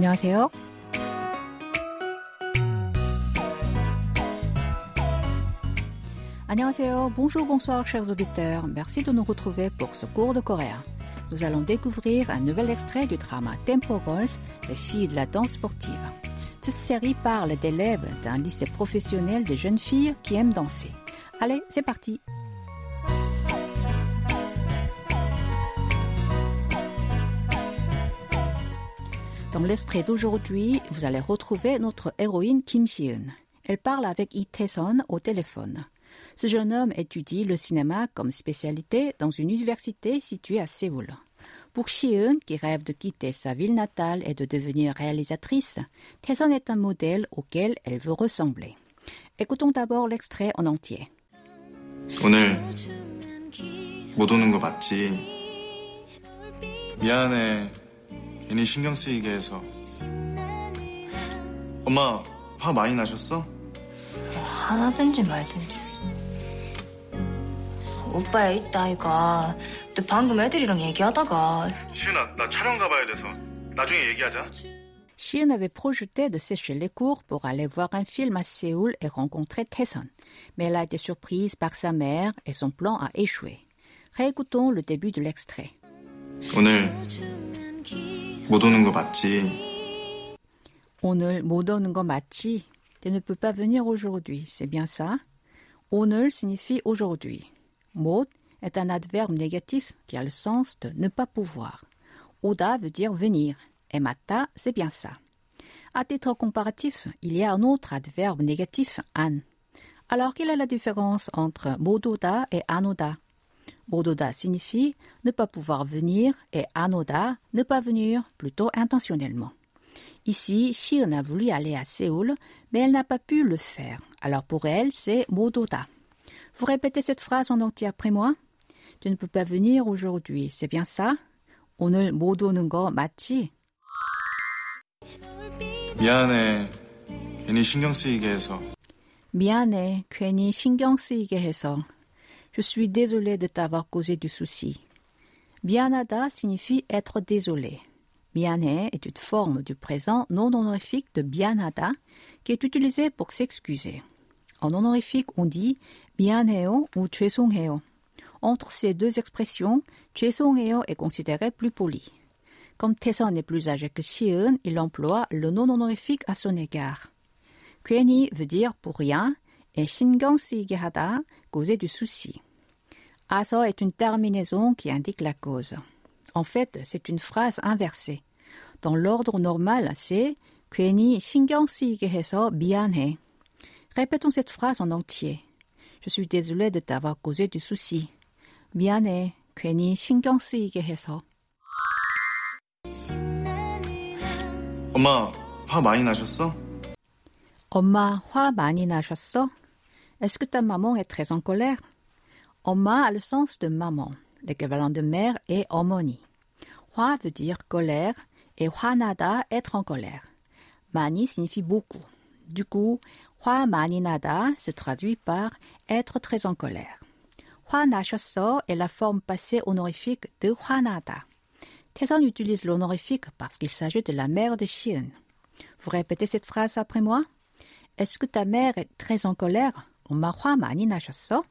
안녕하세요. Annyeonghaseyo, bonjour, bonsoir chers auditeurs. Merci de nous retrouver pour ce cours de coréen. Nous allons découvrir un nouvel extrait du drama Tempo Girls, les filles de la danse sportive. Cette série parle d'élèves d'un lycée professionnel de jeunes filles qui aiment danser. Allez, c'est parti. Dans l'extrait d'aujourd'hui, vous allez retrouver notre héroïne Kim Si-eun. Elle parle avec Lee Tae-son au téléphone. Ce jeune homme étudie le cinéma comme spécialité dans une université située à Séoul. Pour Si-eun, qui rêve de quitter sa ville natale et de devenir réalisatrice, Tae-son est un modèle auquel elle veut ressembler. Écoutons d'abord l'extrait en entier. 오늘 못 오는 거 맞지? 미안해. 괜히 신경 쓰이게 해서. 엄마, 화 많이 나셨어? 하나든지 말든지. 오빠야 있다 아이가. 너 방금 애들이랑 얘기하다가 시은아, 나 촬영 가봐야 돼서. 나중에 얘기하자. Shion avait projeté de sécher les cours pour aller voir un film à Séoul et rencontrer Taeson. Mais elle a été surprise par sa mère et son plan a échoué. Réécoutons le début de l'extrait. 오늘 못 오는 거 맞지? 오늘 못 오는 거 맞지? Tu ne peux pas venir aujourd'hui, c'est bien ça? 오늘 signifie aujourd'hui. 못 est un adverbe négatif qui a le sens de ne pas pouvoir. 오다 veut dire venir. Et matta, c'est bien ça. À titre comparatif, il y a un autre adverbe négatif, an. Alors, quelle est la différence entre mododa et anoda? Mododa signifie ne pas pouvoir venir et anoda ne pas venir, plutôt intentionnellement. Ici, Shion a voulu aller à Séoul, mais elle n'a pas pu le faire. Alors pour elle, c'est mododa. Vous répétez cette phrase en entier après moi? Tu ne peux pas venir aujourd'hui, c'est bien ça? 오늘 못 오는 거 맞지? 미안해. 괜히 신경 쓰이게 해서. 미안해, 괜히 신경 쓰이게 해서. Je suis désolée de t'avoir causé du souci. 미안하다 signifie être désolé. 미안해 est une forme du présent non honorifique de 미안하다 qui est utilisée pour s'excuser. En honorifique, on dit 미안해요 ou 죄송해요. Entre ces deux expressions, 죄송해요 est considéré plus poli. Comme Taeson est plus âgé que Sieun, il emploie le non honorifique à son égard. 괜히 veut dire pour rien et 신경 쓰이게 하다, causer du souci. 아서 est une terminaison qui indique la cause. En fait, c'est une phrase inversée. Dans l'ordre normal, c'est 괜히 신경 쓰이게 해서 미안해. Répétons cette phrase en entier. Je suis désolé de t'avoir causé du souci. 미안해. 괜히 신경 쓰이게 해서. 엄마, 화 많이 나셨어? 엄마 화 많이 나셨어? Est-ce que ta maman est très en colère? Oma a le sens de maman, l'équivalent de mère est omoni. Hua veut dire colère et huanada être en colère. Mani signifie beaucoup. Du coup, hua maninada se traduit par être très en colère. Huanashoso est la forme passée honorifique de huanada. Tesson utilise l'honorifique parce qu'il s'agit de la mère de Chien. Vous répétez cette phrase après moi? Est-ce que ta mère est très en colère? 엄마 화 많이 나셨어?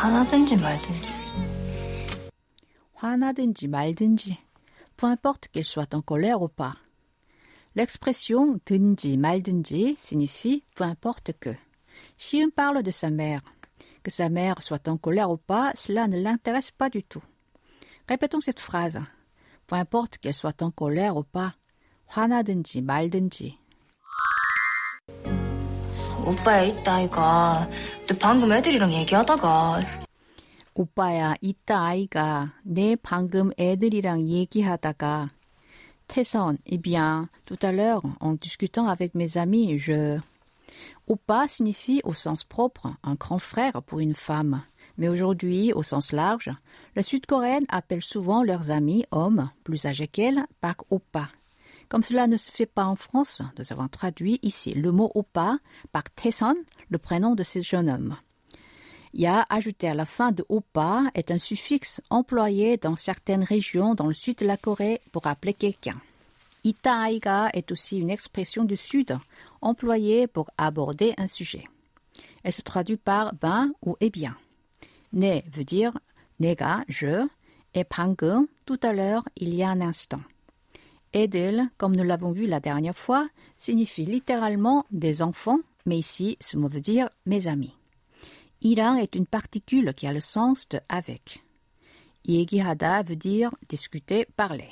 하나든지 말든지. 화나든지 말든지, peu importe qu'elle soit en colère ou pas. L'expression 든지 말든지 signifie peu importe que. Si on parle de sa mère, que sa mère soit en colère ou pas, cela ne l'intéresse pas du tout. Répétons cette phrase. Peu importe qu'elle soit en colère ou pas, 화나든지 말든지. 오빠야 있다 아이가. 너 방금 애들이랑 얘기하다가 오빠야, 이따 아이가 내 방금 애들이랑 얘기하다가 Tesson, eh bien, tout à l'heure, en discutant avec mes amis, je... Oppa signifie au sens propre un grand frère pour une femme. Mais aujourd'hui, au sens large, les Sud-Coréennes appellent souvent leurs amis hommes plus âgés qu'elles par oppa. comme cela ne se fait pas en France, nous avons traduit ici le mot oppa par Tesson, le prénom de ce jeune homme. Ya ajouté à la fin de oppa est un suffixe employé dans certaines régions dans le sud de la Corée pour appeler quelqu'un. Itaiga est aussi une expression du Sud employée pour aborder un sujet. Elle se traduit par ben ou eh bien. Ne veut dire nega, je, et 방금, tout à l'heure, il y a un instant. Edel, comme nous l'avons vu la dernière fois, signifie littéralement des enfants, mais ici, ce mot veut dire mes amis. Ira est une particule qui a le sens de avec. Yegihada veut dire discuter, parler.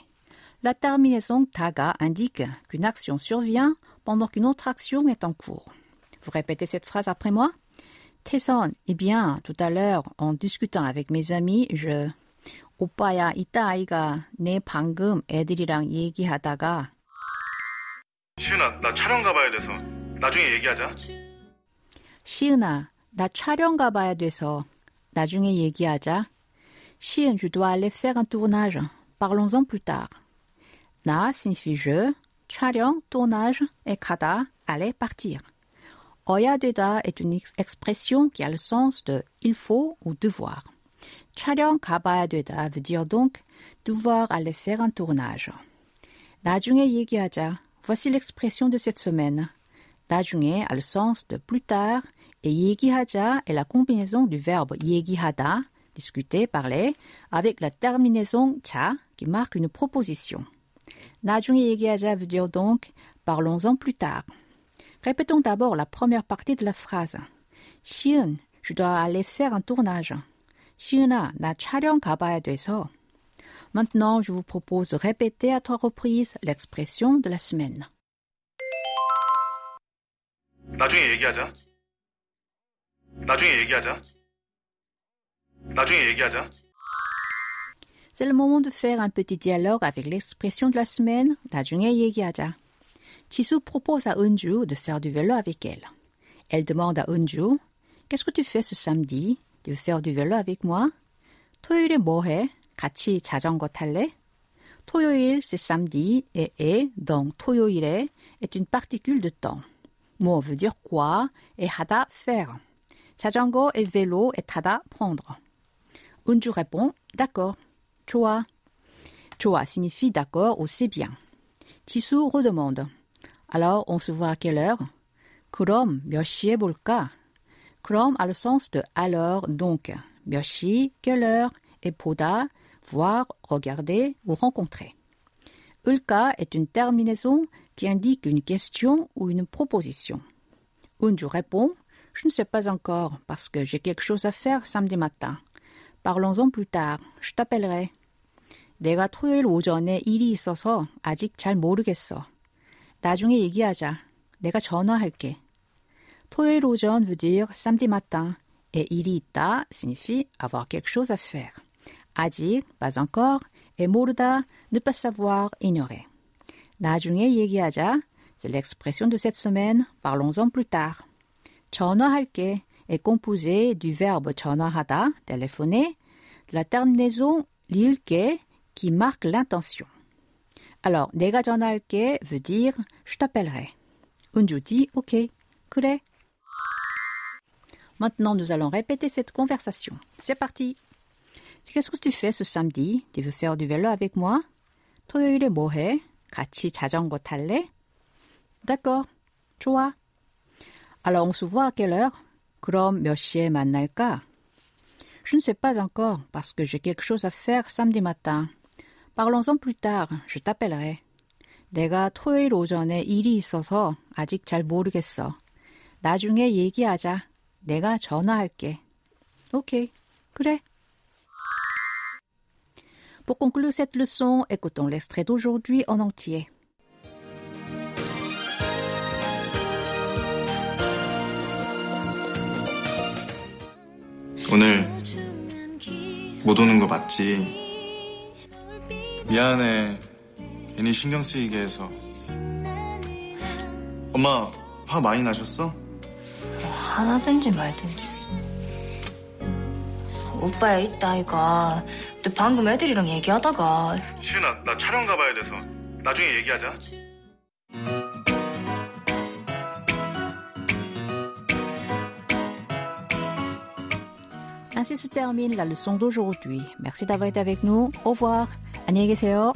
La terminaison taga indique qu'une action survient pendant qu'une autre action est en cours. Vous répétez cette phrase après moi? Tesson, eh bien, tout à l'heure, en discutant avec mes amis, je. 오빠야, 이따 아이가 내 방금 애들이랑 얘기하다가 시은아, 나 촬영 가봐야 돼서 나중에 얘기하자. 시은아, 나 촬영 가봐야 돼서 나중에 얘기하자. 시은, je dois aller faire un tournage. Parlons-en plus tard. 나 signifie je, 촬영, tournage et 가다, aller, partir. 어야 되다 est une expression qui a le sens de il faut ou devoir. 촬영 가봐야 되다 veut dire donc devoir aller faire un tournage. 나중에 얘기하자. Voici l'expression de cette semaine. 나중에 a le sens de plus tard et 얘기하자 est la combinaison du verbe 얘기하다, discuter, parler, avec la terminaison 자 qui marque une proposition. 나중에 얘기하자 veut dire donc parlons-en plus tard. Répétons d'abord la première partie de la phrase. 시은, je dois aller faire un tournage. 시은아, 나 촬영 가봐야 돼서. Maintenant, je vous propose de répéter à trois reprises l'expression de la semaine. 나중에 얘기하자. 나중에 얘기하자. 나중에 얘기하자. C'est le moment de faire un petit dialogue avec l'expression de la semaine. 나중에 얘기하자. Chisu propose à Unju de faire du vélo avec elle. Elle demande à Unju Qu'est-ce que tu fais ce samedi Tu veux faire du vélo avec moi 토요일에 뭐 해? 같이 자전거 탈래? 토요일, c'est samedi, et et, donc 토요일에, est une particule de temps. 뭐 veut dire quoi, et 하다, faire. 자전거 et vélo et 타다, prendre. Unju répond, d'accord. 좋아. 좋아 signifie d'accord ou c'est bien. Chisu redemande. Alors, on se voit à quelle heure? 그럼 몇 시에 볼까? 그럼 a le sens de alors, donc. 몇 시, quelle heure, et 보다, voir, regarder ou rencontrer. Ulka est une terminaison qui indique une question ou une proposition. Unju répond Je ne sais pas encore parce que j'ai quelque chose à faire samedi matin. Parlons-en plus tard. Je t'appellerai. 내가 토요일 오전에 일이 있어서 아직 잘 모르겠어. 나중에 얘기하자. 내가 전화할게. 토요일 오전 veut dire samedi matin et 일이 있다 signifie avoir quelque chose à faire. 아직, pas encore, et 모르다, ne pas savoir, ignorer. 나중에 얘기하자, c'est l'expression de cette semaine, parlons-en plus tard. 전화할게 est composé du verbe 전화하다, téléphoner, de la terminaison 릴게 qui marque l'intention. Alors, 내가 전화할게 veut dire je t'appellerai. 은주 dit OK, 그래. Maintenant, nous allons répéter cette conversation. C'est parti. Qu'est-ce que tu fais ce samedi? Tu veux faire du vélo avec moi? 토요일에 뭐 해? 같이 자전거 탈래? D'accord. 좋아. Alors, on se voit à quelle heure? 그럼 몇 시에 만날까? Je ne sais pas encore parce que j'ai quelque chose à faire samedi matin. Parlons-en plus tard. Je t'appellerai. 내가 토요일 오전에 일이 있어서 아직 잘 모르겠어. 나중에 얘기하자. 내가 전화할게. 오케이. 그래. Pour conclure cette leçon, écoutons l'extrait d'aujourd'hui en entier. 오늘 못 오는 거 맞지? 미안해. 괜히 신경 쓰이게 해서. 엄마, 화 많이 나셨어? 하나든지 말든지. 오빠야, 이따 아이가. 너 방금 애들이랑 얘기하다가 시은아, 나 촬영 가봐야 돼서. 나중에 얘기하자. Ainsi se termine la leçon d'aujourd'hui. Merci d'avoir été avec nous. Au revoir. 안녕히 계세요.